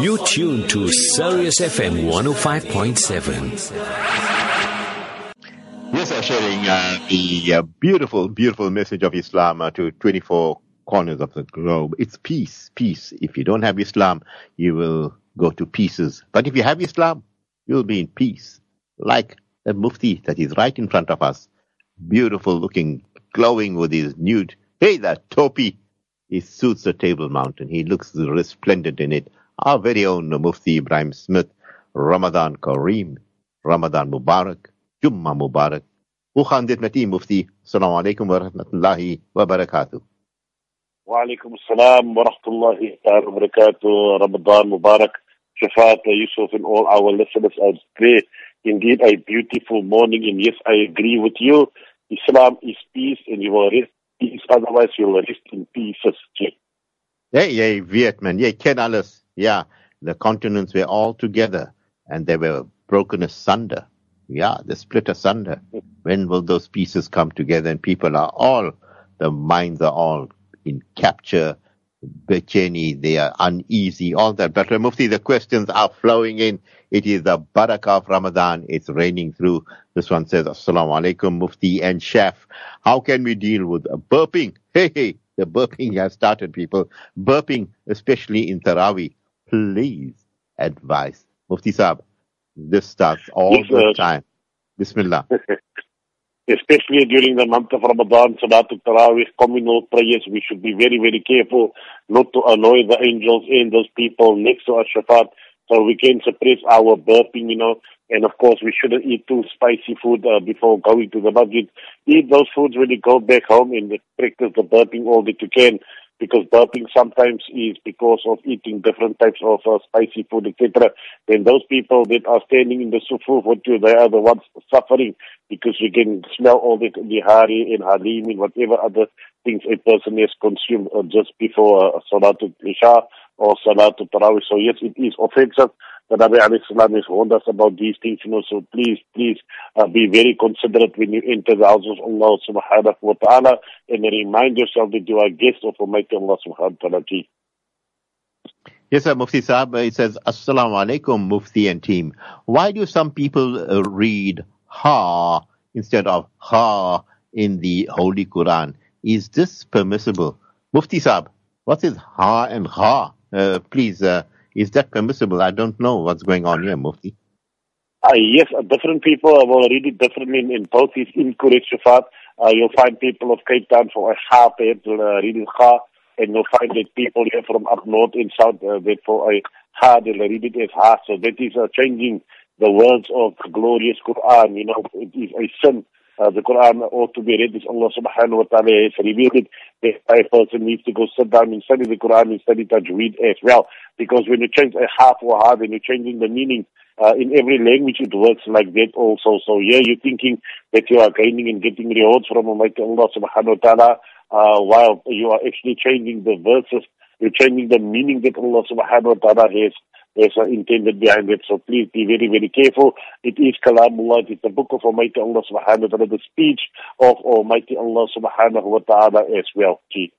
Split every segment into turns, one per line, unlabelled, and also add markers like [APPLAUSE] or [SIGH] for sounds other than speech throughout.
You tune to Sirius FM 105.7.
Yes, I'm sharing uh, the uh, beautiful, beautiful message of Islam uh, to 24 corners of the globe. It's peace, peace. If you don't have Islam, you will go to pieces. But if you have Islam, you'll be in peace. Like the Mufti that is right in front of us. Beautiful looking, glowing with his nude. Hey, that topi. He suits the table mountain. He looks resplendent in it. Our very own Mufti Ebrahim Smith, Ramadan Kareem, Ramadan Mubarak, Jumma Mubarak. وخان ديت متي Salam السلام عليكم ورحمة Wa وبركاته
وعليكم السلام ورحمة الله wa وبركاته رمضان مبارك Shafat Yusuf and all our listeners I pray indeed a beautiful morning and yes I agree with you Islam is peace and you are peace otherwise you will rest in pieces
Ja, Yeah, weet man, jy ken. Ja, the continents were all together and they were broken asunder. Yeah, they split asunder. When will those pieces come together and people are all, the minds are all in capture, They are uneasy, all that. But Mufti, the questions are flowing in. It is the barakah of Ramadan. It's raining through. This one says, Assalamu alaikum, Mufti and Chef. How can we deal with burping? [LAUGHS] Hey, hey, the burping has started, people. Burping, especially in Taraweeh. Please advise. Mufti Saab, this starts all
Yes,
the time. Bismillah. [LAUGHS]
especially during the month of Ramadan, Salatul Taraweeh, communal prayers, we should be very, very careful not to annoy the angels and those people next to us, so we can suppress our burping, you know, and of course we shouldn't eat too spicy food uh, before going to the masjid. Eat those foods when you go back home and practice the burping all that you can because burping sometimes is because of eating different types of uh, spicy food, etc. Then those people that are standing in the sufu with you, they are the ones suffering because you can smell all the bihari and halim and whatever other things a person has consumed uh, just before uh, Salatul Isha or Salatul Tarawih. So yes, it is offensive. The Nabi alayhi salam has warned us about these things, you know, so please, please uh, be very considerate when you enter the house of Allah subhanahu wa ta'ala and remind yourself that you are a guest of Almighty Allah subhanahu wa ta'ala.
Yes, sir, Mufti Saab. It says, Assalamu alaikum, Mufti and team. Why do some people uh, read ha instead of ha in the Holy Quran? Is this permissible? Mufti Saab, what is ha and ha? Uh, please, uh, is that permissible? I don't know what's going on here, Mufti.
Uh, yes, uh, different people read it differently in, in both is incorrect, Shafat. Uh, you'll find people of Cape Town for a ha, perhaps uh, read it ha, and you'll find that people here from up north and south, uh, that for a ha, they'll read it as ha. So that is changing the words of glorious Quran. You know, it is a sin. Uh, the Quran ought to be read as Allah subhanahu wa ta'ala has revealed it. A person needs to go sit down and study the Quran and study Tajweed as well. Because when you change a ha for half then you're changing the meaning uh, in every language it works like that also. So yeah, you're thinking that you are gaining and getting rewards from Almighty Allah subhanahu wa ta'ala, uh, while you are actually changing the verses, you're changing the meaning that Allah subhanahu wa ta'ala has, has uh, intended behind it. So please be very, very careful. It is Kalamullah, it is the book of Almighty Allah subhanahu wa ta'ala, the speech of Almighty Allah subhanahu wa ta'ala as well. Gee.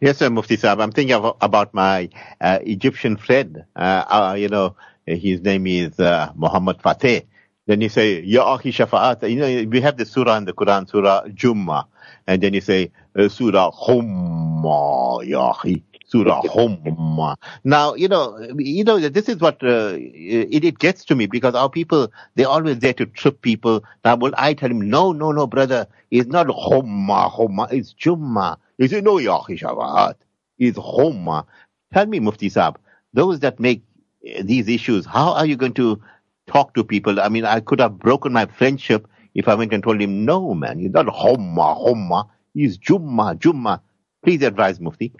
Yes, sir, Mufti Saab. I'm thinking of, about my uh, Egyptian friend. Uh, uh, you know, his name is uh, Muhammad Fateh. Then you say, Ya Akhi Shafa'at. You know, we have the surah in the Quran, Surah Jummah. And then you say, uh, Surah Humma, Ya Akhi. Surah [LAUGHS] Humma. Now, you know, you know, this is what, uh, it, it gets to me because our people, they're always there to trip people. Now, will I tell him, no, no, no, brother, it's not Humma, Humma, it's Jummah. He said, no, Ya Shafa'at. It's Humma. Tell me, Mufti Saab, those that make uh, these issues, how are you going to talk to people? I mean, I could have broken my friendship if I went and told him, no, man, he's not Humma, Humma. He's Jumma, Jumma. Please advise, Mufti.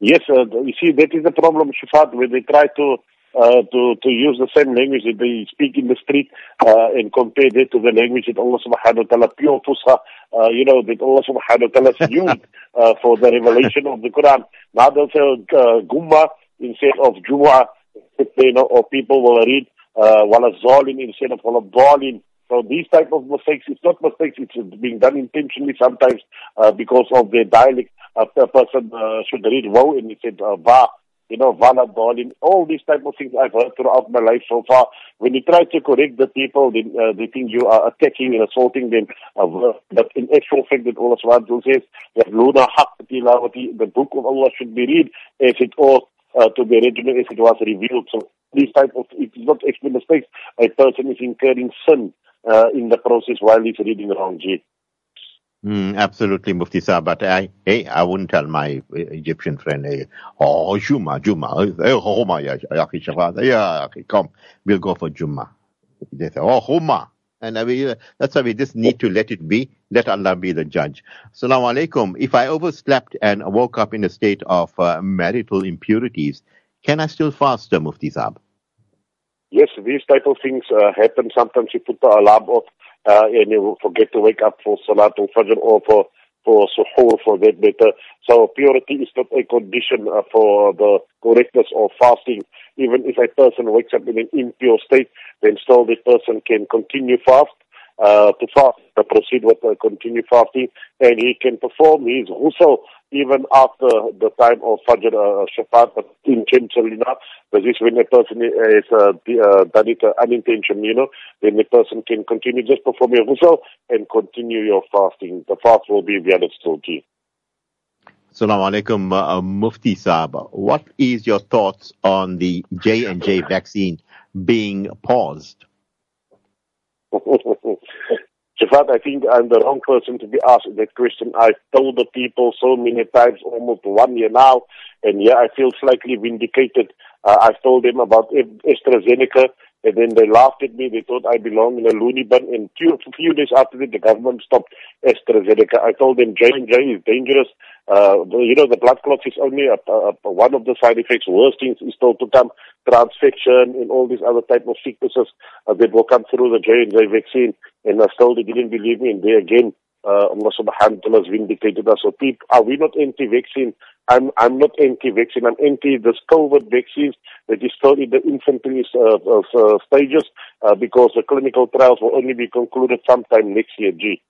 Yes, uh, you see, that is the problem, Shifat, when they try to uh, to to use the same language that they speak in the street uh, and compare that to the language that Allah subhanahu wa ta'ala, pure Fusha, uh, you know, that Allah subhanahu wa ta'ala [LAUGHS] used uh, for the revelation of the Quran. Now they'll say uh, Gumma instead of Jumu'ah, you know, or people will read uh, Wala Zalim instead of Wala Dalin. So these type of mistakes, it's not mistakes, it's being done intentionally sometimes uh, because of their dialect. A a person uh, should read wow and he said uh, va. you know, volleyball, all these type of things I've heard throughout my life so far. When you try to correct the people, they, uh, they think you are attacking and assaulting them. Uh, but in actual fact, that Allah subhanahu says that Luna tilawati, the book of Allah should be read as it ought uh, to be read as it was revealed. So these type of, it is not actually mistakes. A person is incurring sin uh, in the process while he's reading wrong, G.
Mm, absolutely, Mufti Saab. But I, hey, I wouldn't tell my Egyptian friend, hey, oh, Juma, Juma, hey, Homa, ya, yeah, come, we'll go for Juma. They say, oh, Homa. And I mean, that's why we just need to let it be. Let Allah be the judge. Assalamu alaikum. If I overslept and woke up in a state of uh, marital impurities, can I still fast, uh, Mufti Saab?
Yes, these type of things uh, happen. Sometimes you put the alarm off uh, and you forget to wake up for Salatul Fajr or for for suhoor for that matter. So purity is not a condition uh, for the correctness of fasting. Even if a person wakes up in an impure state, then still the person can continue fast uh, to fast, to proceed with uh, continue fasting, and he can perform his ghusl even after the time of Fajr uh, Shafat, but intentionally enough. But this when a person is uh, uh, done it uh, unintentionally, you know, then the person can continue just perform your ghusl and continue your fasting. The fast will be valid still, G.
Assalamu alaikum, uh, Mufti Saab. What is your thoughts on the J and J vaccine being paused? [LAUGHS]
Shafat, I think I'm the wrong person to be asked that question. I've told the people so many times, almost one year now, and yeah, I feel slightly vindicated. Uh, I've told them about AstraZeneca, and then they laughed at me. They thought I belong in a loony bin. And few, a few days after that, the government stopped AstraZeneca. I told them J&J is dangerous. Uh, you know, the blood clots is only a, a, a, one of the side effects. Worst things is still to come. Transfection and all these other type of sicknesses uh, that will come through the J&J vaccine. And uh, still they didn't believe me. And again, uh, Allah subhanahu wa ta'ala has vindicated us. So people, are we not anti-vaccine? I'm, I'm not anti-vaccine. I'm anti this COVID vaccines that is still in the infantry uh, uh, stages uh, because the clinical trials will only be concluded sometime next year, G.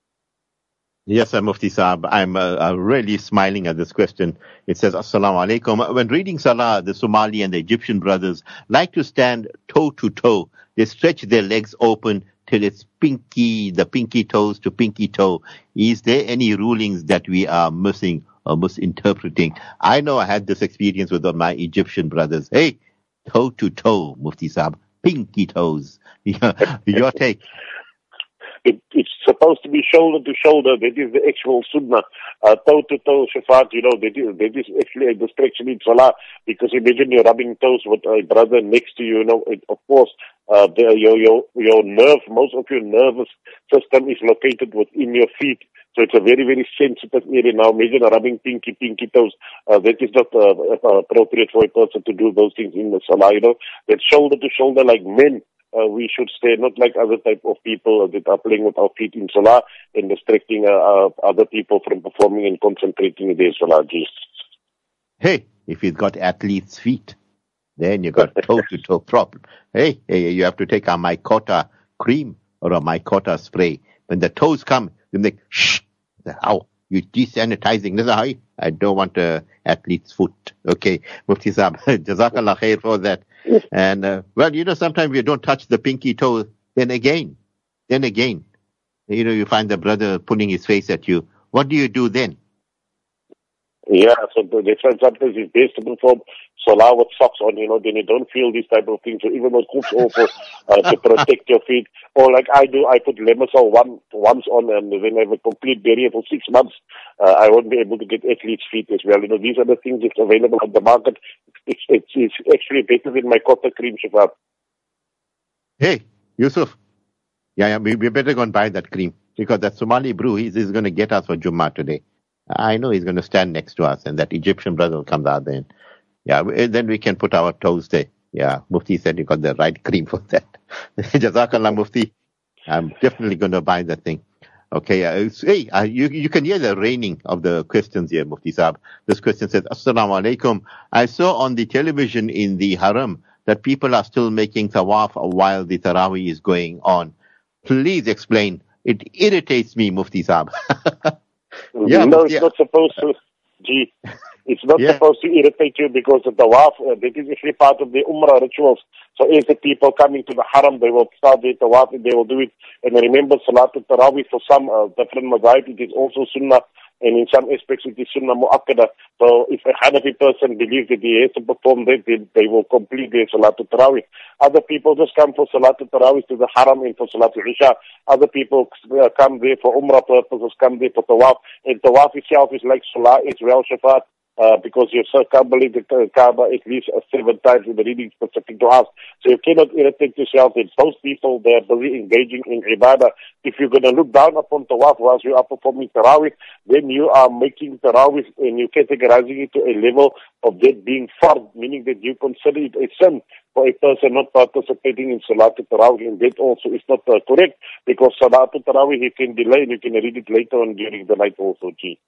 Yes, Mufti Saab, I'm uh, uh, really smiling at this question. It says, Assalamu alaikum. When reading Salah, the Somali and the Egyptian brothers like to stand toe to toe. They stretch their legs open till it's pinky, the pinky toes to pinky toe. Is there any rulings that we are missing or misinterpreting? I know I had this experience with my Egyptian brothers. Hey, toe to toe, Mufti Saab, pinky toes. [LAUGHS] Your take.
It, it's supposed to be shoulder to shoulder. That is the actual sunnah. Uh, toe to toe shafat, you know, that is, that is actually a distraction in salah because imagine you're rubbing toes with a brother next to you, you know, it, of course, uh, the, your, your, your nerve, most of your nervous system is located within your feet. So it's a very, very sensitive area. Now imagine rubbing pinky, pinky toes. Uh, that is not uh, appropriate for a person to do those things in the salah, you know. That shoulder to shoulder like men uh, we should stay not like other type of people that are playing with our feet in Salah and distracting uh, uh, other people from performing and concentrating in their Salah.
Hey, if you've got athlete's feet, then you've got toe to toe problem. Hey, hey, you have to take a mycota cream or a mycota spray. When the toes come, you make shh. How? You desanitizing. This is how I don't want a athlete's foot. Okay. [LAUGHS] Mufti Saab, Jazakallah khair for that. And, uh, well, you know, sometimes you don't touch the pinky toe. Then again, then again, you know, you find the brother pulling his face at you. What do you do then?
Yeah, so the difference sometimes is best to Salah with socks on, you know, then you don't feel these type of things. So even with hoops also uh, to protect your feet. Or like I do, I put Lamisil one once on and then I have a complete barrier for six months. Uh, I won't be able to get athlete's feet as well. You know, these are the things that's available on the market. It's, it's, it's actually better than mycota cream, Shafat.
Hey, Yusuf. Yeah, yeah, we, we better go and buy that cream because that Somali brew is, is going to get us for Jummah today. I know he's going to stand next to us and that Egyptian brother will come the other end. Yeah, then we can put our toes there. Yeah, Mufti said you got the right cream for that. [LAUGHS] Jazakallah, Mufti. I'm definitely going to buy that thing. Okay, uh, hey, uh, you, you can hear the raining of the questions here, Mufti Saab. This question says, Assalamu alaikum. I saw on the television in the haram that people are still making tawaf while the tarawih is going on. Please explain. It irritates me, Mufti Saab. [LAUGHS]
yeah, no, Mufti, it's not supposed to. Gee. [LAUGHS] It's not
Yeah.
supposed to irritate you because of the tawaf, uh, that is actually part of the umrah rituals. So if the people coming to the haram, they will start their tawaf and they will do it. And remember, Salatul Tarawih for some uh, different mazahib, it is also sunnah. And in some aspects, it is sunnah mu'akkada. So if a Hanafi person believes that he has to perform that, then they will complete their Salatul Tarawih. Other people just come for Salatul Tarawih to the haram and for Salatul Isha. Other people uh, come there for Umrah purposes, come there for Tawaf. And Tawaf itself is like Salah well, Shafat. Uh, because you circumambulate the Ka- Kaaba at least uh, seven times in the reading specific to us. So you cannot irritate yourself that those people, they are busy engaging in ibadah. If you're going to look down upon tawaf whilst you are performing tarawih, then you are making tarawih and you're categorizing it to a level of that being fard, meaning that you consider it a sin for a person not participating in Salatul Tarawih, and that also is not uh, correct because Salatul Tarawih you can delay and you can read it later on during the night also, G.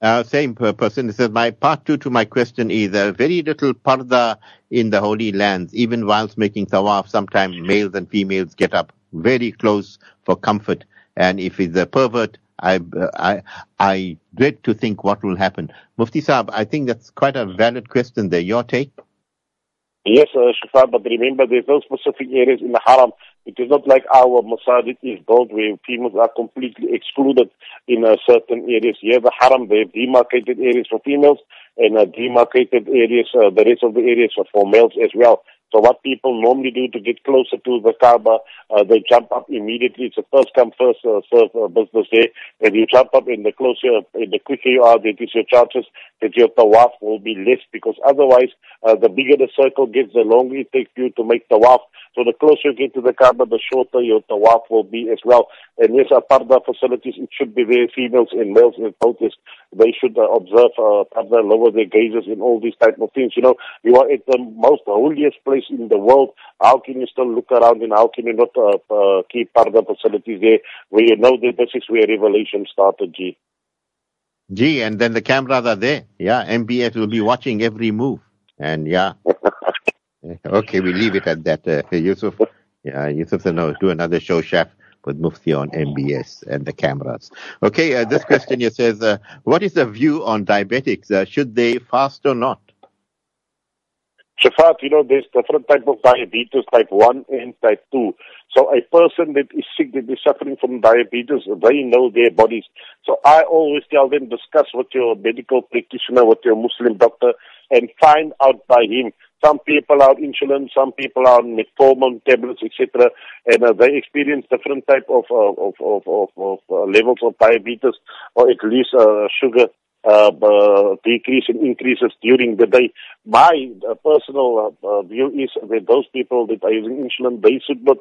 Uh, same person. Says, my part two to my question is uh, very little parda in the holy lands, even whilst making tawaf. Sometimes males and females get up very close for comfort. And if it's a pervert, I, uh, I, I dread to think what will happen. Mufti Saab, I think that's quite a valid question there. Your take?
Yes, uh, Shafat, but remember there's no specific areas in the haram. It is not like our masajid is built where females are completely excluded in uh, certain areas. Here, the haram, they have demarcated areas for females and uh, demarcated areas, uh, the rest of the areas are for males as well. So what people normally do to get closer to the Kaaba, uh, they jump up immediately. It's a first come, first uh, serve uh, business day, And you jump up and the closer, the quicker you are, that is your chances that your tawaf will be less because otherwise, uh, the bigger the circle gets, the longer it takes you to make tawaf. So the closer you get to the Kaaba, the shorter your tawaf will be as well. And yes, our parda facilities, it should be there, females and males and both they should uh, observe uh, lower their gazes and all these type of things. You know, you are at the most holiest place in the world. How can you still look around and how can you not uh, uh, keep parda facilities there where you know that this is where revelation started, G?
Gee, and then the cameras are there. Yeah, MBS will be watching every move. And yeah. [LAUGHS] Okay, we leave it at that. Uh, Yusuf, yeah, Yusuf said, no, do another show, chef, with Mufti on MBS and the cameras. Okay, uh, this question here says, uh, what is the view on diabetics? Uh, should they fast or not?
Shafat, you know, there's different type of diabetes, type 1 and type 2. So a person that is sick, that is suffering from diabetes, they know their bodies. So I always tell them, discuss with your medical practitioner, with your Muslim doctor, and find out by him. Some people are insulin, some people are on metformin tablets, etc., and uh, they experience different type of uh, of of, of, of uh, levels of diabetes, or at least uh, sugar uh, uh, decrease and increases during the day. My uh, personal uh, uh, view is that those people that are using insulin, they should not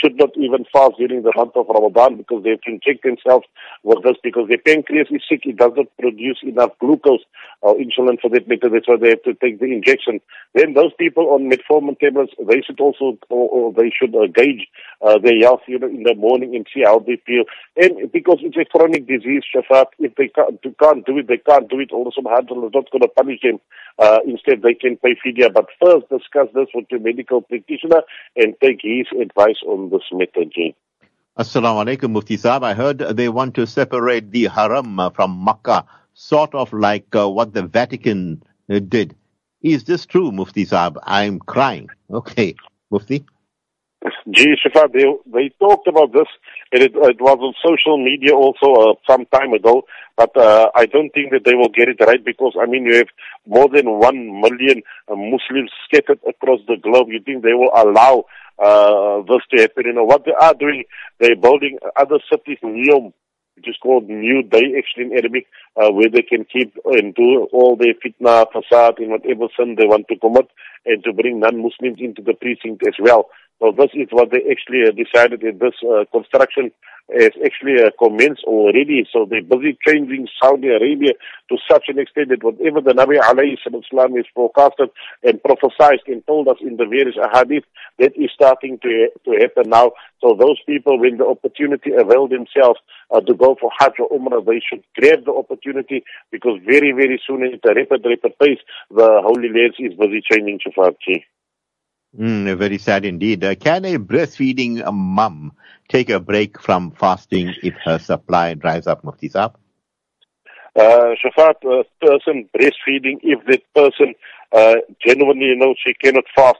should not even fast during the month of Ramadan because they to inject themselves with this because their pancreas is sick. It does not produce enough glucose or insulin for that matter. That's why they have to take the injection. Then those people on metformin tablets, they should also, or, or they should uh, gauge uh, their health you know, in the morning and see how they feel. And because it's a chronic disease, Shafat, if they can't, can't do it, they can't do it. Also, Subhanahu is not going to punish them. Uh, instead, they can pay fidya. But first, discuss this with your medical practitioner and take his advice on this matter, Jane.
Assalamu alaikum, Mufti Saab. I heard they want to separate the haram from Makkah, sort of like uh, what the Vatican uh, did. Is this true, Mufti Saab? I'm crying. Okay, Mufti.
Gee, Shifa, they, they talked about this, and it, it was on social media also uh, some time ago, but uh, I don't think that they will get it right because, I mean, you have more than one million uh, Muslims scattered across the globe. You think they will allow uh, this to happen? You know, what they are doing, they're building other cities, Neom, which is called New Day actually in Arabic, uh, where they can keep and do all their fitna, fasad, and whatever sin they want to commit, and to bring non-Muslims into the precinct as well. So this is what they actually decided that this uh, construction has actually uh, commenced already. So they're busy changing Saudi Arabia to such an extent that whatever the Nabi alayhi salam is forecasted and prophesied and told us in the various ahadith, that is starting to, to happen now. So those people, when the opportunity avail themselves uh, to go for Hajj or Umrah, they should grab the opportunity because very, very soon at a rapid, rapid pace, the Holy Lands is busy changing Shafarchi.
Mm, very sad indeed. Uh, can a breastfeeding mum take a break from fasting if her supply dries up, Mufti Saab?
Uh, Shafat, a person breastfeeding, if that person uh, genuinely, you know, she cannot fast,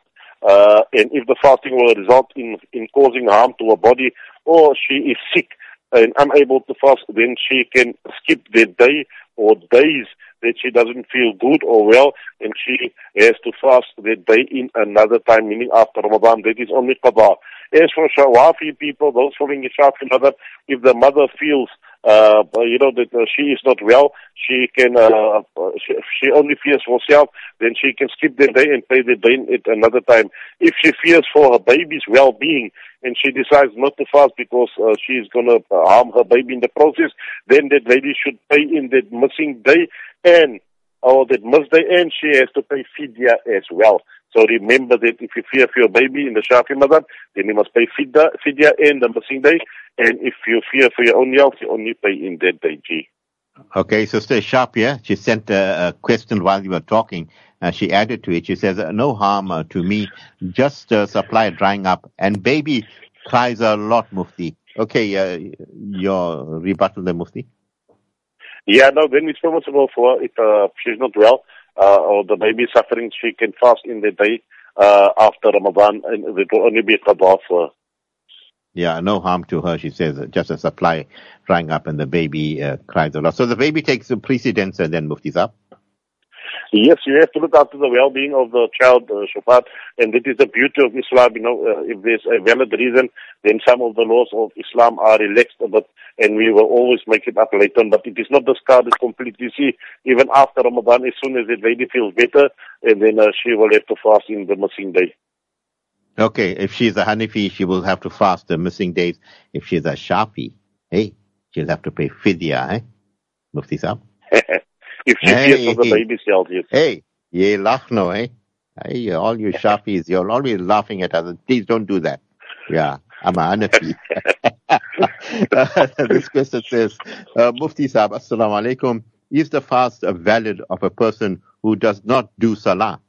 uh, and if the fasting will result in, in causing harm to her body, or she is sick and unable to fast, then she can skip that day or days that she doesn't feel good or well, and she has to fast that day in another time, meaning after Ramadan. That is only qada. As for Shawafi people, those following Shafi madhab, if the mother feels uh, you know, that uh, she is not well, she can, uh, uh, she, she only fears for herself, then she can skip the day and pay the day at another time. If she fears for her baby's well-being and she decides not to fast because uh, she is going to harm her baby in the process, then that lady should pay in that missing day and or that missed day and she has to pay fidya as well. So remember that if you fear for your baby in the Shafi Madhab, then you must pay fidya, fidya and the missing day. And if you fear for your own health, you only pay in that day, G.
Okay, so stay sharp here. She sent a, a question while you were talking. Uh, she added to it. She says, no harm uh, to me, just uh, supply drying up. And baby cries a lot, Mufti. Okay, uh, your rebuttal there, Mufti.
Yeah, no, then it's permissible for if uh, she's not well uh, or the baby suffering, she can fast in the day uh, after Ramadan and it will only be qadha for her.
Yeah, no harm to her, she says, just a supply drying up and the baby uh, cries a lot. So the baby takes precedence and then Mufti's up?
Yes, you have to look after the well-being of the child, uh, Shafat, and that is the beauty of Islam. You know, uh, if there's a valid reason, then some of the laws of Islam are relaxed a bit, and we will always make it up later. But it is not discarded completely. You see, even after Ramadan, as soon as the lady feels better, and then uh, she will have to fast in the missing day.
Okay, if she's a Hanafi, she will have to fast the missing days. If she's a Shafi, hey, she'll have to pay fidya, eh? Mufti Saab. [LAUGHS]
if she hey, fears for the baby cells, yes.
Hey, laugh no, eh? Hey, all you [LAUGHS] Shafis, you're always laughing at others. Please don't do that. Yeah, I'm a Hanafi. [LAUGHS] [LAUGHS] this question says, uh, Mufti Saab, Assalamu alaikum. Is the fast valid of a person who does not do salah?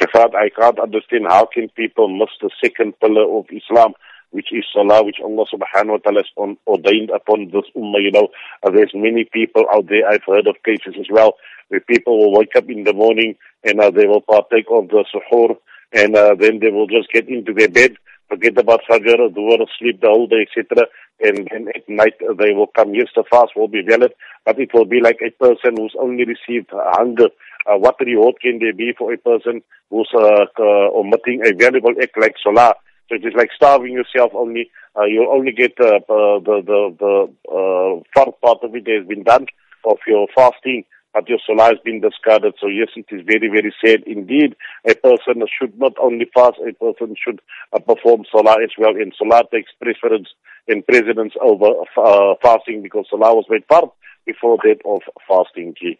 Shafat, I can't understand how can people miss the second pillar of Islam which is salah, which Allah subhanahu wa ta'ala has on, ordained upon this ummah. You know, uh, there's many people out there, I've heard of cases as well, where people will wake up in the morning and uh, they will partake of the suhoor and uh, then they will just get into their bed, forget about Fajr, Dhuhr, sleep the whole day, etc. And then at night uh, they will come. Yes, the fast will be valid, but it will be like a person who's only received hunger. Uh, what reward can there be for a person who's uh, uh, omitting a valuable act like salah? So it is like starving yourself only. Uh, you'll only get uh, uh, the the the uh, far part of it has been done of your fasting, but your salah has been discarded. So yes, it is very very sad indeed. A person should not only fast, a person should uh, perform salah as well. And salah takes preference and precedence over uh, fasting because salah was made part before that of fasting. Gee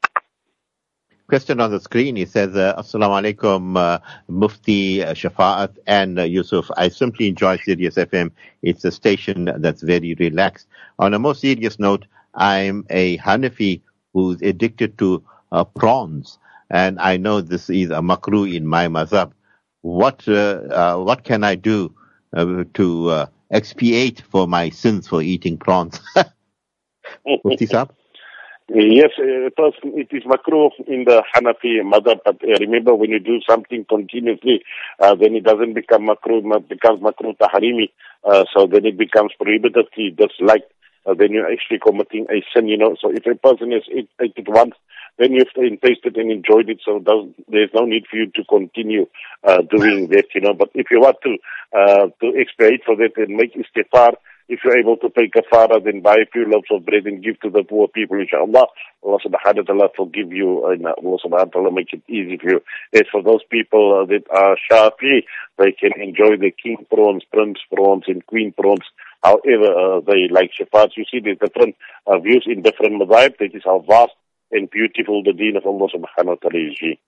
question on the screen. He says, uh, Assalamu alaikum, uh, Mufti uh, Shafa'at and uh, Yusuf. I simply enjoy Sirius FM. It's a station that's very relaxed. On a more serious note, I'm a Hanafi who's addicted to uh, prawns. And I know this is a makruh in my mazhab. What, uh, uh, what can I do to expiate for my sins for eating prawns? [LAUGHS] Mufti Saab?
Yes, uh, it is makruh in the Hanafi madhab, but uh, remember when you do something continuously, uh, then it doesn't become makruh, it becomes makruh tahrimi, uh, so then it becomes prohibited. prohibitively disliked, uh, then you're actually committing a sin, you know. So if a person has ate it once, then you have tasted and enjoyed it, so there's no need for you to continue uh, doing that, you know. But if you want to, uh, to expiate for that and make istighfar, if you're able to pay kafara, then buy a few loaves of bread and give to the poor people, inshallah. Allah subhanahu wa ta'ala forgive you and Allah subhanahu wa ta'ala make it easy for you. As for those people uh, that are Shafi, they can enjoy the king prawns, prince prawns and queen prawns, however uh, they like shafats. You see the different uh, views in different madhab. That is how vast and beautiful the deen of Allah subhanahu wa ta'ala is.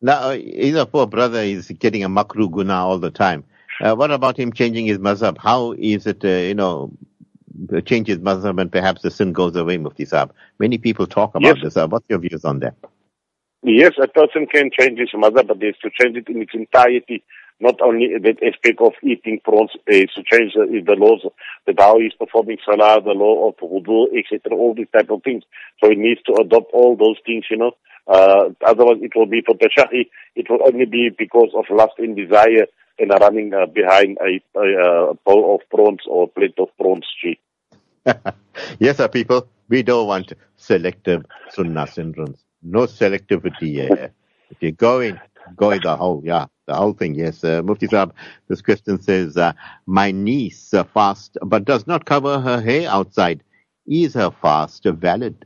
Now, uh, he's poor brother is getting a makruh guna all the time. Uh, what about him changing his mazhab? How is it, uh, you know, change his mazhab and perhaps the sin goes away, Mufti Saab? Many people talk about yes. this. Uh, what's your views on that?
Yes, a person can change his mazhab, but he has to change it in its entirety not only that aspect of eating prawns, uh, to change the, the laws, the how he's performing salah, the law of wudu, etc., all these type of things. So he needs to adopt all those things, you know. Uh, otherwise it will be for tashahi, it will only be because of lust and desire and running uh, behind a, a, a, bowl of prawns or plate of prawns. [LAUGHS]
yes, sir, people, we don't want selective sunnah syndromes. No selectivity here. if you're going, go the whole, yeah, the whole thing. Yes, uh, Mufti Saab, this question says, uh, my niece uh, fast but does not cover her hair outside. Is her fast valid?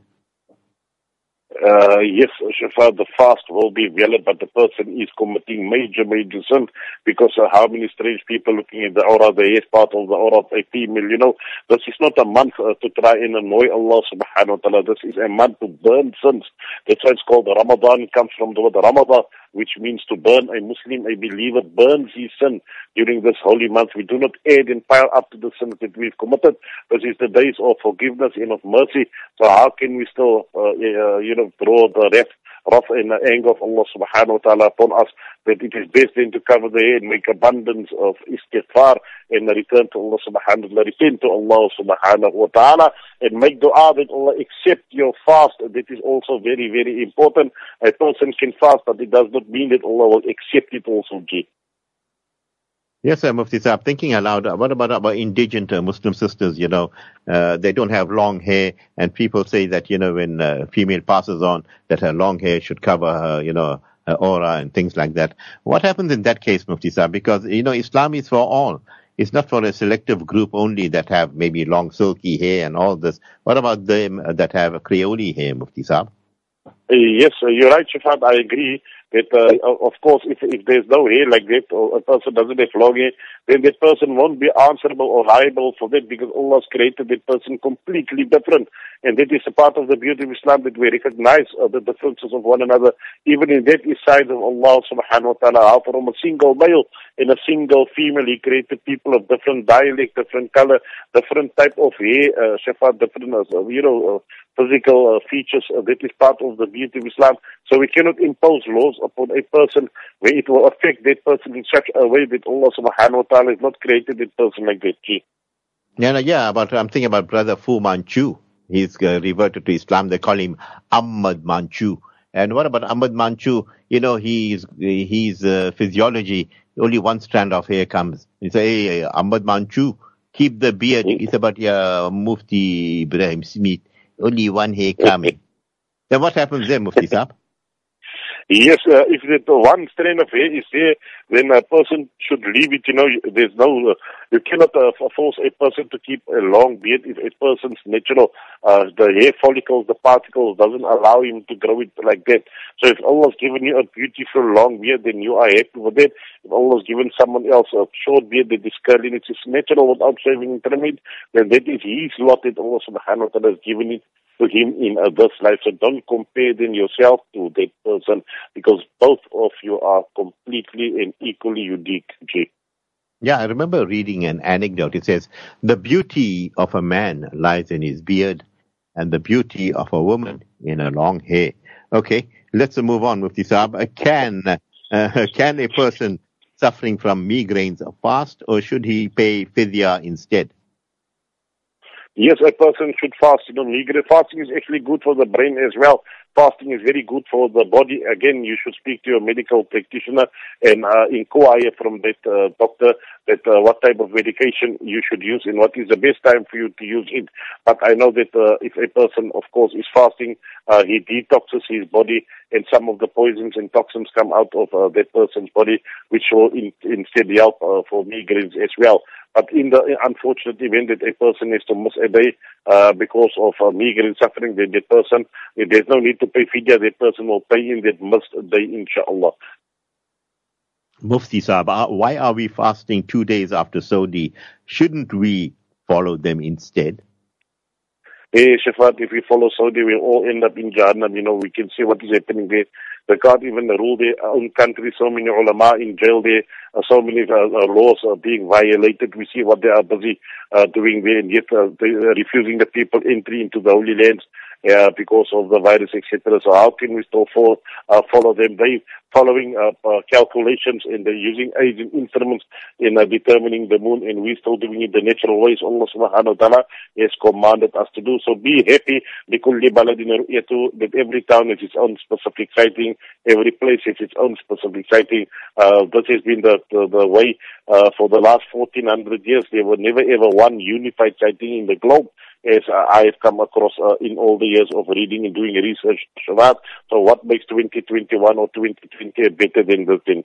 Uh, yes, Shafa, the fast will be valid, but the person is committing major, major sin because how many strange people looking at the aura, the hair part of the aura of a female, you know, this is not a month uh, to try and annoy Allah subhanahu wa ta'ala. This is a month to burn sins. That's why it's called Ramadan. It comes from the word Ramadan, which means to burn. A Muslim, a believer burns his sin during this holy month. We do not add and pile up to the sins that we've committed. This is the days of forgiveness and of mercy. So how can we still, uh, uh, you know, draw the wrath wrath and the anger of Allah subhanahu wa ta'ala upon us, that it is best then to cover the head, make abundance of istighfar and return to Allah subhanahu wa ta'ala, repent to Allah subhanahu wa ta'ala and make dua that Allah accept your fast. That is also very, very important. A person can fast, but it does not mean that Allah will accept it also, G.
Yes, sir, Mufti I'm thinking aloud. What about about indigent Muslim sisters? You know, uh, they don't have long hair, and people say that you know when a female passes on, that her long hair should cover her, you know, aura and things like that. What happens in that case, Mufti Because you know, Islam is for all. It's not for a selective group only that have maybe long silky hair and all this. What about them that have a creole hair, Mufti?
Yes, you're right, Shafat. I agree that, uh, of course, if, if there's no hair like that, or a person doesn't have long hair, then that person won't be answerable or liable for that because Allah has created that person completely different. And that is a part of the beauty of Islam that we recognize uh, the differences of one another. Even in that side of Allah subhanahu wa ta'ala. From a single male and a single female, He created people of different dialect, different color, different type of hair, uh, Shafat, different, uh, you know, uh, physical uh, features. Uh, that is part of the beauty of Islam. So we cannot impose laws upon a person where it will affect that person in such a way that Allah subhanahu wa ta'ala has not created that person like that. Gee.
Yeah, no, yeah, but I'm thinking about Brother Fu Manchu. He's uh, reverted to Islam. They call him Ahmad Manchu. And what about Ahmad Manchu? You know, he's, his uh, physiology, only one strand of hair comes. He say, hey, Ahmad Manchu, keep the beard. Mm-hmm. It's about yeah, Mufti Ebrahim Smith. Only one hair coming. then what happens there, Mufti Saab?
Yes, uh, if the one strand of hair is there, then a person should leave it. You know, there's no, uh, you cannot uh, force a person to keep a long beard if a person's natural, uh, the hair follicles, the particles doesn't allow him to grow it like that. So if Allah's given you a beautiful long beard, then you are happy with it. If Allah's given someone else a short beard that is curly, it's natural without shaving and trimming, then that is his lot that Allah subhanahu wa ta'ala has given it him in this life. So don't compare then yourself to that person because both of you are completely and equally unique.
Yeah, I remember reading an anecdote. It says, the beauty of a man lies in his beard and the beauty of a woman in her long hair. Okay, let's move on, Mufti Saab. Uh, can, uh, [LAUGHS] can a person suffering from migraines fast or should he pay fidya instead?
Yes, a person should fast. You know, fasting is actually good for the brain as well. Fasting is very good for the body. Again, you should speak to your medical practitioner and uh, inquire from that uh, doctor that uh, what type of medication you should use and what is the best time for you to use it. But I know that uh, if a person, of course, is fasting, uh, he detoxes his body and some of the poisons and toxins come out of uh, that person's body, which will in, instead help uh, for migraines as well. But in the unfortunate event that a person has to miss a day uh, because of uh, migraine suffering, then that person, there's no need to pay fidya, that person will pay in that missed day, inshallah.
Mufti Saab, uh, why are we fasting two days after Saudi? Shouldn't we follow them instead?
Hey, Shafat, if we follow Saudi, we'll all end up in Jahannam. You know, we can see what is happening there. They can't even rule their own country. So many ulama in jail there. Uh, so many uh, uh, laws are being violated. We see what they are busy doing there, and yet they are refusing the people entry into the Holy Lands. Uh, because of the virus, etc. So how can we still follow, uh, follow them? They following uh, uh, calculations and they're using aids instruments in uh, determining the moon and we're still doing it the natural ways Allah subhanahu wa ta'ala has commanded us to do. So be happy that every town has its own specific sighting, every place has its own specific sighting. Uh, this has been the, the, the way uh, for the last 1400 years. There were never ever one unified sighting in the globe as I have come across uh, in all the years of reading and doing research. So what makes 2021 or 2020 better than the thing?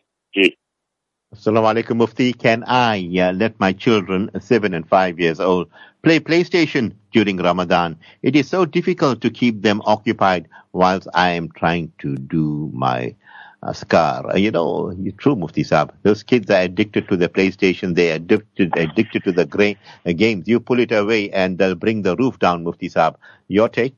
Assalamu alaikum, Mufti. Can I uh, let my children, seven and five years old, play PlayStation during Ramadan? It is so difficult to keep them occupied whilst I am trying to do my Askar. You know, true Mufti Saab. Those kids are addicted to the PlayStation. They are addicted, addicted to the gra- games. You pull it away and they'll bring the roof down, Mufti Saab. Your take?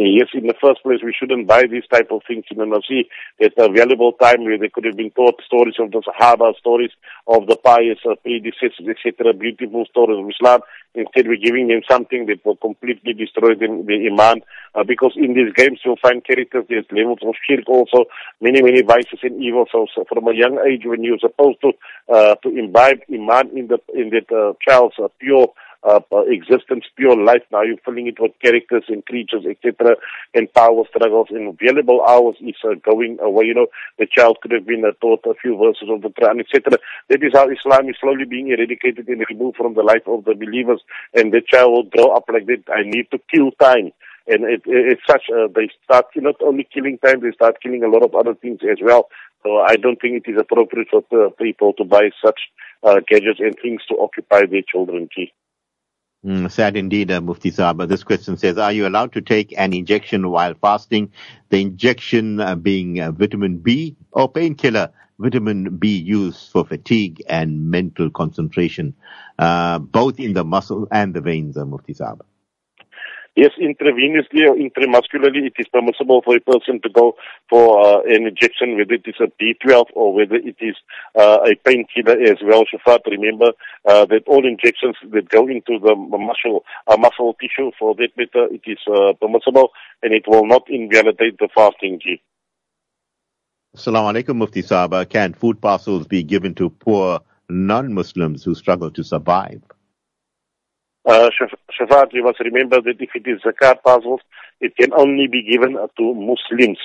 Yes, in the first place, we shouldn't buy these type of things in the Nasi. It's a valuable time where they could have been taught stories of the Sahaba, stories of the pious uh, predecessors, etc., beautiful stories of Islam. Instead, we're giving them something that will completely destroy them, the iman. Uh, because in these games, you'll find characters, there's levels of shirk also, many, many vices and evils. So, so from a young age, when you're supposed to, uh, to imbibe iman in the, in that, uh, child's uh, pure, uh, existence, pure life. Now you're filling it with characters and creatures, etc., and power struggles. And valuable hours is uh, going away. You know, the child could have been uh, taught a few verses of the Quran, etc. That is how Islam is slowly being eradicated and removed from the life of the believers. And the child will grow up like that. I need to kill time and it, it, it's such uh, they start not only killing time they start killing a lot of other things as well so i don't think it is appropriate for people to buy such uh, gadgets and things to occupy their children key
Mm, sad indeed, uh, Mufti Saab. This question says, are you allowed to take an injection while fasting? The injection uh, being uh, vitamin B or painkiller, vitamin B used for fatigue and mental concentration, uh, both in the muscle and the veins, uh, Mufti Saab.
Yes, intravenously or intramuscularly, it is permissible for a person to go for uh, an injection, whether it is a B12 or whether it is uh, a painkiller as well. Shafat, remember uh, that all injections that go into the muscle, uh, muscle tissue, for that matter, it is uh, permissible and it will not invalidate the fasting. G.
Assalamu alaikum, Mufti Saba. Can food parcels be given to poor non-Muslims who struggle to survive?
Uh, Shafat, you must remember that if it is zakat parcels, it can only be given to Muslims.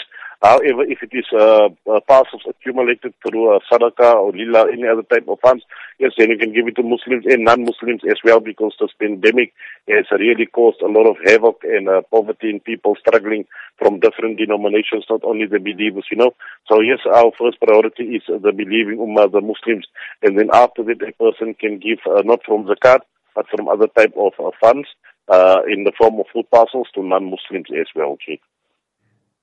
However, if it is uh, uh, parcels accumulated through uh, sadaqah or lillah, any other type of funds, yes, then you can give it to Muslims and non-Muslims as well because this pandemic has really caused a lot of havoc and uh, poverty in people struggling from different denominations, not only the believers, you know. So yes, our first priority is the believing ummah, the Muslims, and then after that a person can give uh, not from zakat, but from other type of uh, funds uh, in the form of food parcels to non-Muslims as well, Chief.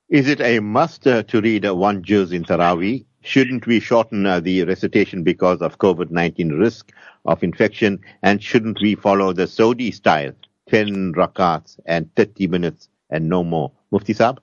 Is it a must uh, to read uh, one juz in Taraweeh? Shouldn't we shorten uh, the recitation because of COVID-19 risk of infection? And shouldn't we follow the Saudi style, 10 rakats and 30 minutes and no more? Mufti Saab?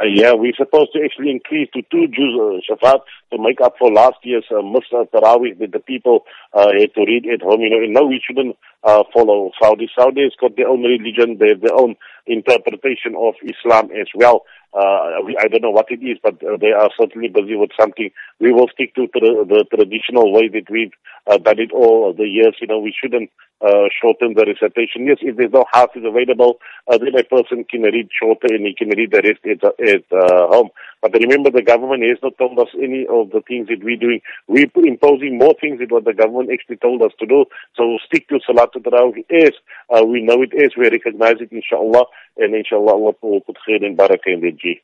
Uh, yeah, we're supposed to actually increase to two juz, uh, Shafat, to make up for last year's uh, Muslim Tarawih that the people uh, had to read at home. You know, no, we shouldn't uh, follow Saudi. Saudi has got their own religion, they have their own interpretation of Islam as well. Uh, I don't know what it is, but uh, they are certainly busy with something. We will stick to the, the traditional way that we've uh, done it all the years. You know, we shouldn't uh, shorten the recitation. Yes, if there's no huffaz available, uh, then a person can read shorter and he can read the rest at, at uh, home. But remember, the government has not told us any of the things that we're doing. We're imposing more things than what the government actually told us to do. So stick to Salatul Tarawih as uh, we know it as, we recognize it, inshallah, and inshallah Allah will put khair and barakah in the G.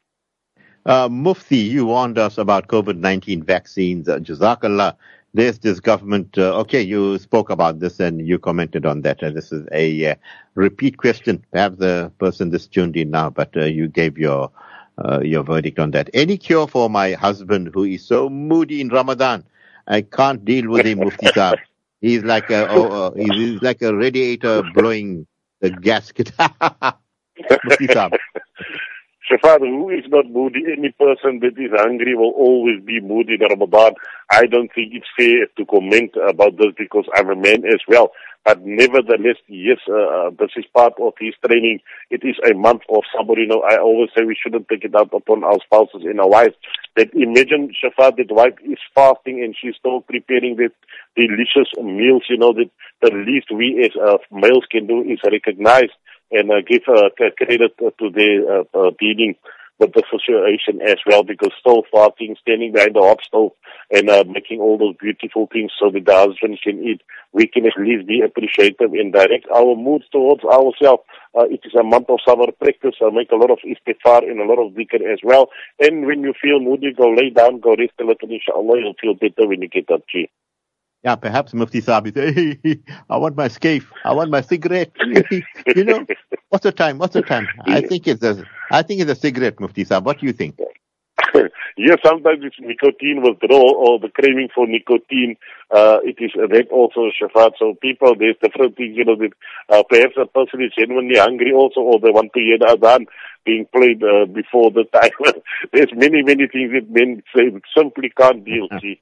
Uh, Mufti, you warned us about COVID-19 vaccines. Uh, Jazakallah. There's this government, uh, okay, you spoke about this and you commented on that. Uh, this is a uh, repeat question. Perhaps the person that's tuned in now, but uh, you gave your uh, your verdict on that. Any cure for my husband who is so moody in Ramadan? I can't deal with him, Mufti Saab. He's like a oh, uh, he's like a radiator blowing the gasket. [LAUGHS] Mufti Saab.
Shafat, who is not moody? Any person that is hungry will always be moody in Ramadan. I don't think it's fair to comment about this because I'm a man as well. But nevertheless, yes, uh, this is part of his training. It is a month of sabr. You know, I always say we shouldn't take it out upon our spouses and our wives. That imagine Shafat, that wife is fasting and she's still preparing the delicious meals. You know, that the least we as uh, males can do is recognize and uh, give uh, credit to their uh, uh, dealing with the situation as well because still fasting, standing behind the hot stove and uh, making all those beautiful things so that the husband can eat, we can at least be appreciative and direct our moods towards ourselves. Uh, it is a month of summer practice. I make a lot of istighfar and a lot of dhikr as well. And when you feel moody, go lay down, go rest a little, inshallah, you'll feel better when you get up, G.
Yeah, perhaps Mufti Saab is, [LAUGHS] hey, I want my scaf, I want my cigarette. [LAUGHS] you know, what's the time? What's the time? I think it's a, I think it's a cigarette, Mufti Saab. What do you think? [LAUGHS]
yes, sometimes it's nicotine withdrawal or the craving for nicotine. Uh, it is that also shafat. So people, there's different things, you know, that uh, perhaps a person is genuinely hungry also or they want to hear the adhan being played uh, before the time. there's many, many things that men say simply can't deal with.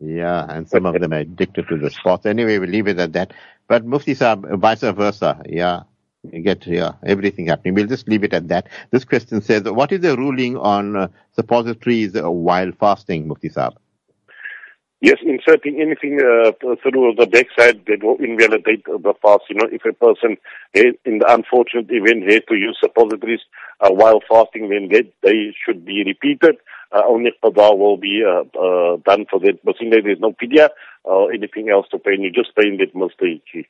Yeah, and some of them are addicted to the sports. Anyway, we'll leave it at that. But Mufti Saab, vice versa, yeah, you get yeah, everything happening. We'll just leave it at that. This question says, what is the ruling on uh, suppositories while fasting, Mufti Saab?
Yes, inserting anything uh, through the backside that will invalidate the fast. You know, if a person, in the unfortunate event, had to use suppositories uh, while fasting, then that they should be repeated uh, only qada will be uh, uh, done for that. But since there's no fidya or anything else to pay, you just pay in that mustahid.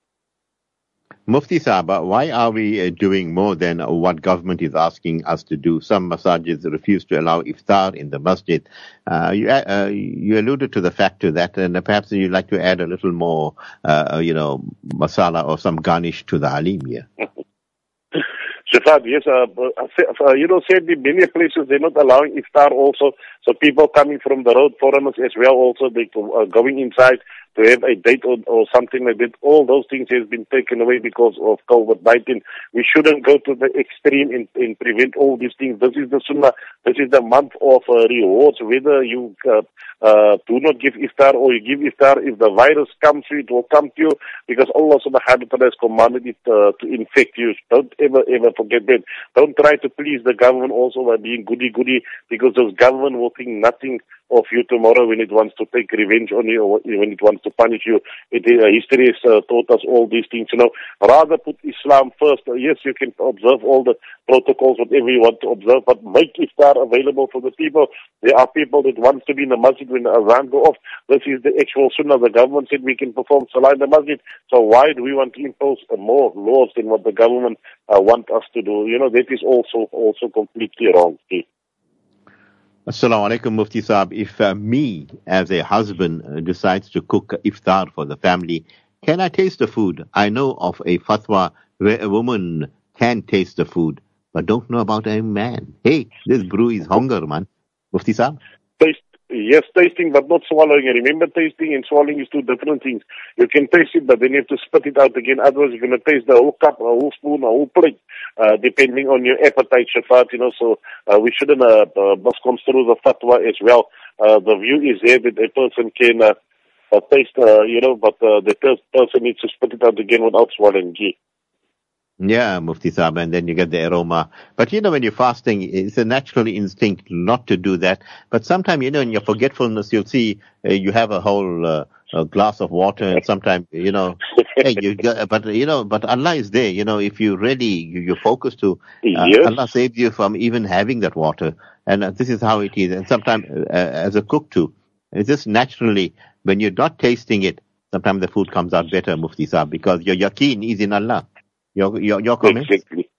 Mufti Sahaba, why are we uh, doing more than what government is asking us to do? Some masajids refuse to allow iftar in the masjid. Uh, you, uh, you alluded to the fact to that, and perhaps you'd like to add a little more, uh, you know, masala or some garnish to the halim here.
Shafat, yes, uh, uh, you know, sadly, many places they're not allowing iftar also. So people coming from the road, foreigners as well, also they are uh, going inside to have a date or, or something like that. All those things has been taken away because of COVID-19. We shouldn't go to the extreme and, and prevent all these things. This is the sunnah. This is the month of uh, rewards. Whether you uh, uh, do not give iftar or you give iftar, if the virus comes to you, it will come to you because Allah subhanahu wa ta'ala has commanded it uh, to infect you. Don't ever, ever forget that. Don't try to please the government also by being goody-goody because those government will think nothing of you tomorrow when it wants to take revenge on you or when it wants to punish you. It, uh, history has uh, taught us all these things. You know, rather put Islam first. Uh, yes, you can observe all the protocols, whatever you want to observe, but make iftar available for the people. There are people that want to be in the masjid when the azan go off. This is the actual sunnah. The government said we can perform salah in the masjid. So why do we want to impose uh, more laws than what the government uh, want us to do? You know, that is also also completely wrong.
Assalamu alaikum, Mufti Saab. If uh, me, as a husband, uh, decides to cook iftar for the family, can I taste the food? I know of a fatwa where a woman can taste the food, but don't know about a man. Hey, this brew is hunger, man. Mufti Saab?
Taste Yes, tasting, but not swallowing. Remember, tasting and swallowing is two different things. You can taste it, but then you have to spit it out again. Otherwise, you're going to taste the whole cup, a whole spoon, a whole plate, uh, depending on your appetite, Shafat, you know. So, uh, we shouldn't, uh, uh, misconstrue the fatwa as well. Uh, the view is there that a person can, uh, uh taste, uh, you know, but, uh, the person needs to spit it out again without swallowing. Gee.
Yeah, Mufti Saab, and then you get the aroma. But you know, when you're fasting, it's a natural instinct not to do that. But sometimes, you know, in your forgetfulness, you'll see uh, you have a whole uh, a glass of water, and sometimes, you know, [LAUGHS] hey, you got, but you know, but Allah is there. You know, if you really you, you're focused to, uh, yes. Allah saves you from even having that water. And uh, this is how it is. And sometimes, uh, as a cook too, it's just naturally when you're not tasting it, sometimes the food comes out better, Mufti Saab, because your yaqeen is in Allah. Your, comments?
Exactly.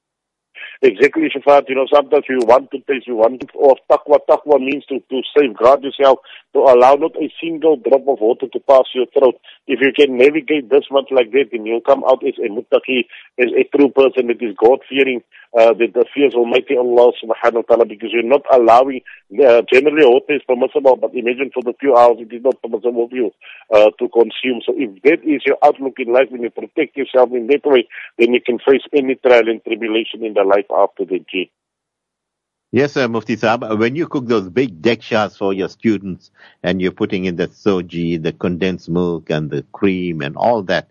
Exactly, Shafat. You know, sometimes you want to taste, you want to, or taqwa. Taqwa means to, to safeguard yourself, to allow not a single drop of water to pass your throat. If you can navigate this much like that, then you'll come out as a muttaqi, as a true person that is God-fearing, uh, that the fears Almighty Allah subhanahu wa ta'ala, because you're not allowing, uh, generally water is permissible, but imagine for the few hours it is not permissible for you, uh, to consume. So if that is your outlook in life, when you protect yourself in that way, then you can face any trial and tribulation in the life after the G.
Yes, sir, Mufti Saab. When you cook those big dekshas for your students and you're putting in the soji, the condensed milk and the cream and all that,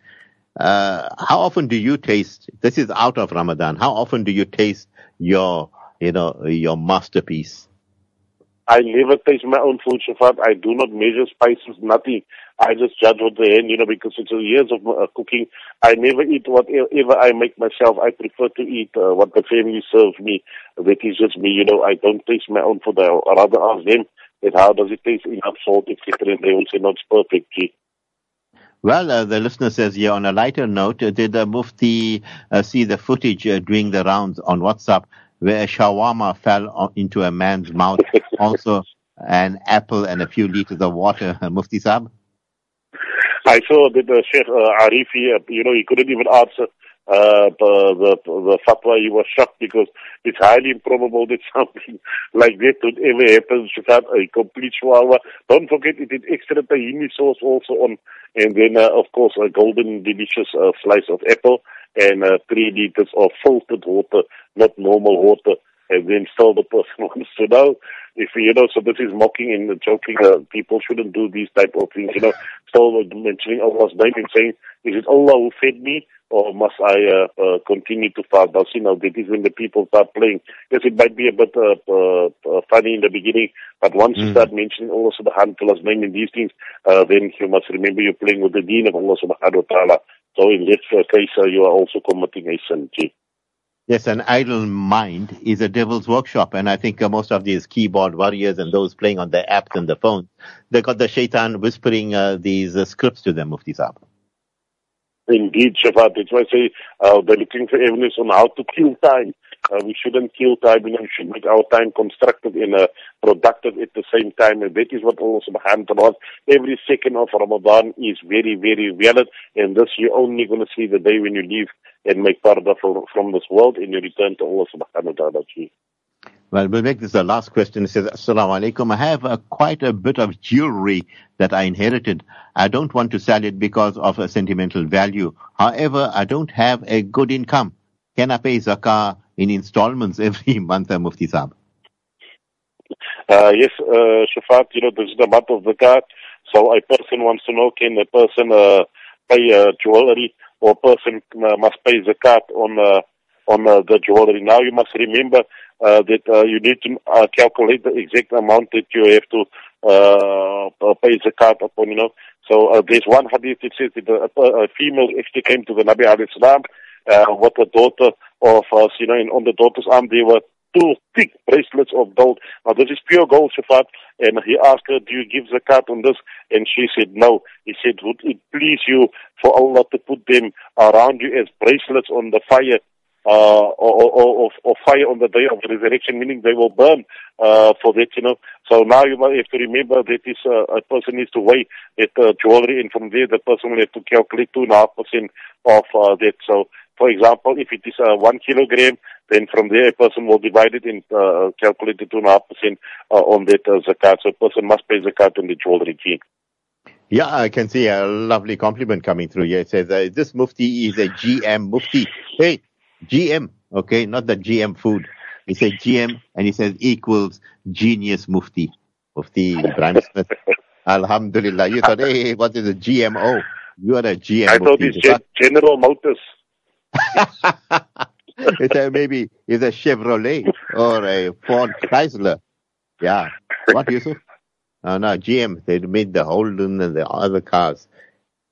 uh, how often do you taste, this is out of Ramadan, how often do you taste your, you know, your masterpiece?
I never taste my own food, Shafat. I do not measure spices, nothing. I just judge what the hand, you know, because it's years of uh, cooking. I never eat whatever I make myself. I prefer to eat uh, what the family serves me. That is just me, you know. I don't taste my own food. I rather ask them that how does it taste, enough salt, etc. And they will say, no, it's perfect, G.
Well, uh, the listener says here on a lighter note, uh, did the Mufti uh, see the footage uh, doing the rounds on WhatsApp where a shawarma fell into a man's mouth? [LAUGHS] also, an apple and a few liters of water, [LAUGHS] Mufti Saab?
I saw that the Sheikh uh, Arifi, uh, you know, he couldn't even answer uh, the, the, fatwa. He was shocked because it's highly improbable that [LAUGHS] something like that would ever happen. Shafat, a complete shawarma. Don't forget it is extra tahini sauce also on, and then uh, of course a golden delicious uh, slice of apple and uh, three liters of filtered water, not normal water and then still the person wants [LAUGHS] to know if you know. So this is mocking and joking. Uh, people shouldn't do these type of things. You know, [LAUGHS] still mentioning Allah's name and saying, "Is it Allah who fed me?" Or must I uh, uh, continue to fast? Now, see, now that is when the people start playing. Yes, it might be a bit uh, uh, uh funny in the beginning, but once mm. you start mentioning Allah subhanahu wa ta'ala's name in these things, uh, then you must remember you're playing with the deen of Allah subhanahu wa ta'ala. So in that case, uh, you are also committing a sin. Gee.
Yes, an idle mind is a devil's workshop. And I think uh, most of these keyboard warriors and those playing on their apps and the phones, they got the shaitan whispering uh, these uh, scripts to them, Mufti Saab.
Indeed, Shafat. That's why I say uh, they're looking for evidence on how to kill time. Uh, we shouldn't kill time, know, we should make our time constructive and uh, productive at the same time. And that is what Allah subhanahu wa ta'ala Every second of Ramadan is very, very valid. And this you're only going to see the day when you leave and make parda from, from this world and you return to Allah subhanahu wa ta'ala.
Well, we'll make this the last question. It says, Assalamu alaikum. I have uh, quite a bit of jewelry that I inherited. I don't want to sell it because of a sentimental value. However, I don't have a good income. Can I pay zakah in installments every [LAUGHS] month, uh, Mufti Saab?
Uh, yes, uh, Shafat, you know, this is the month of zakat. So a person wants to know, can a person uh, pay uh, jewelry or a person uh, must pay zakat on uh, on the jewelry. Now you must remember that you need to calculate the exact amount that you have to pay zakat upon, you know. So there's one hadith that says that a, a female actually came to the Nabi alayhi salam uh, with a daughter of us, you know, and on the daughter's arm there were two thick bracelets of gold. Now this is pure gold, she Shafat. And he asked her, do you give the zakat on this? And she said, no. He said, would it please you for Allah to put them around you as bracelets on the fire uh, or, or, or, fire on the day of the resurrection, meaning they will burn uh, for that, you know. So now you have to remember that is uh, a person needs to weigh that uh, jewelry, and from there the person will have to calculate two and a half percent of uh, that. So, for example, if it is uh, one kilogram, then from there a person will divide it and uh, calculate the two and a half percent uh, on that uh, zakat. So a person must pay zakat on the jewelry key.
Yeah, I can see a lovely compliment coming through here. It says, uh, this mufti is a GM mufti. Hey, GM, okay, not the GM food. He said GM and he says equals genius mufti. Mufti Ebrahim Smith. [LAUGHS] Alhamdulillah. You thought, hey, what is a GMO? You are a GM.
I thought it's Gen- General Motors. [LAUGHS]
it's a, maybe it's a Chevrolet or a Ford Chrysler. Yeah. What, Yusuf? Oh, no, GM. They made the Holden and the other cars.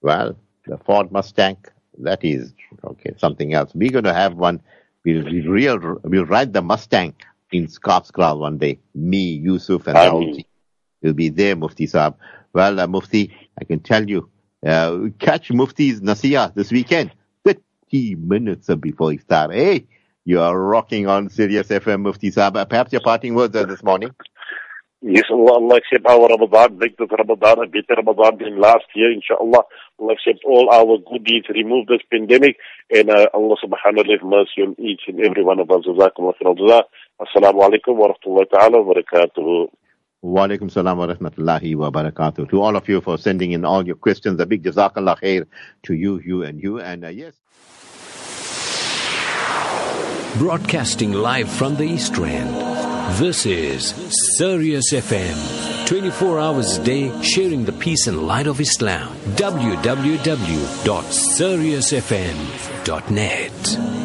Well, the Ford Mustang, that is okay. Something else. We're going to have one. We'll real. We'll ride the Mustang in Scottscrowl one day. Me, Yusuf, and the whole team We'll be there, Mufti Saab. Well, uh, Mufti, I can tell you, uh, catch Mufti's Nasiya this weekend. 30 minutes before Iftar. Hey, you are rocking on Sirius FM, Mufti Saab. Perhaps your parting words uh, this morning.
Yes, Allah, Allah accept our Ramadan, make this Ramadan a better Ramadan than last year, inshallah. Allah accept all our good deeds, remove this pandemic, and uh, Allah subhanahu wa ta'ala have mercy on each and every one of us. Jazakum Allah Assalamu alaikum wa rahmatullahi ta'ala wa barakatuhu.
Wa alaikum salam wa rahmatullahi wa barakatuh. To all of you for sending in all your questions, a big jazakallah khair to you, you and you. And uh, yes.
Broadcasting live from the East Rand This is Sirius FM. 24 hours a day, sharing the peace and light of Islam. www.siriusfm.net.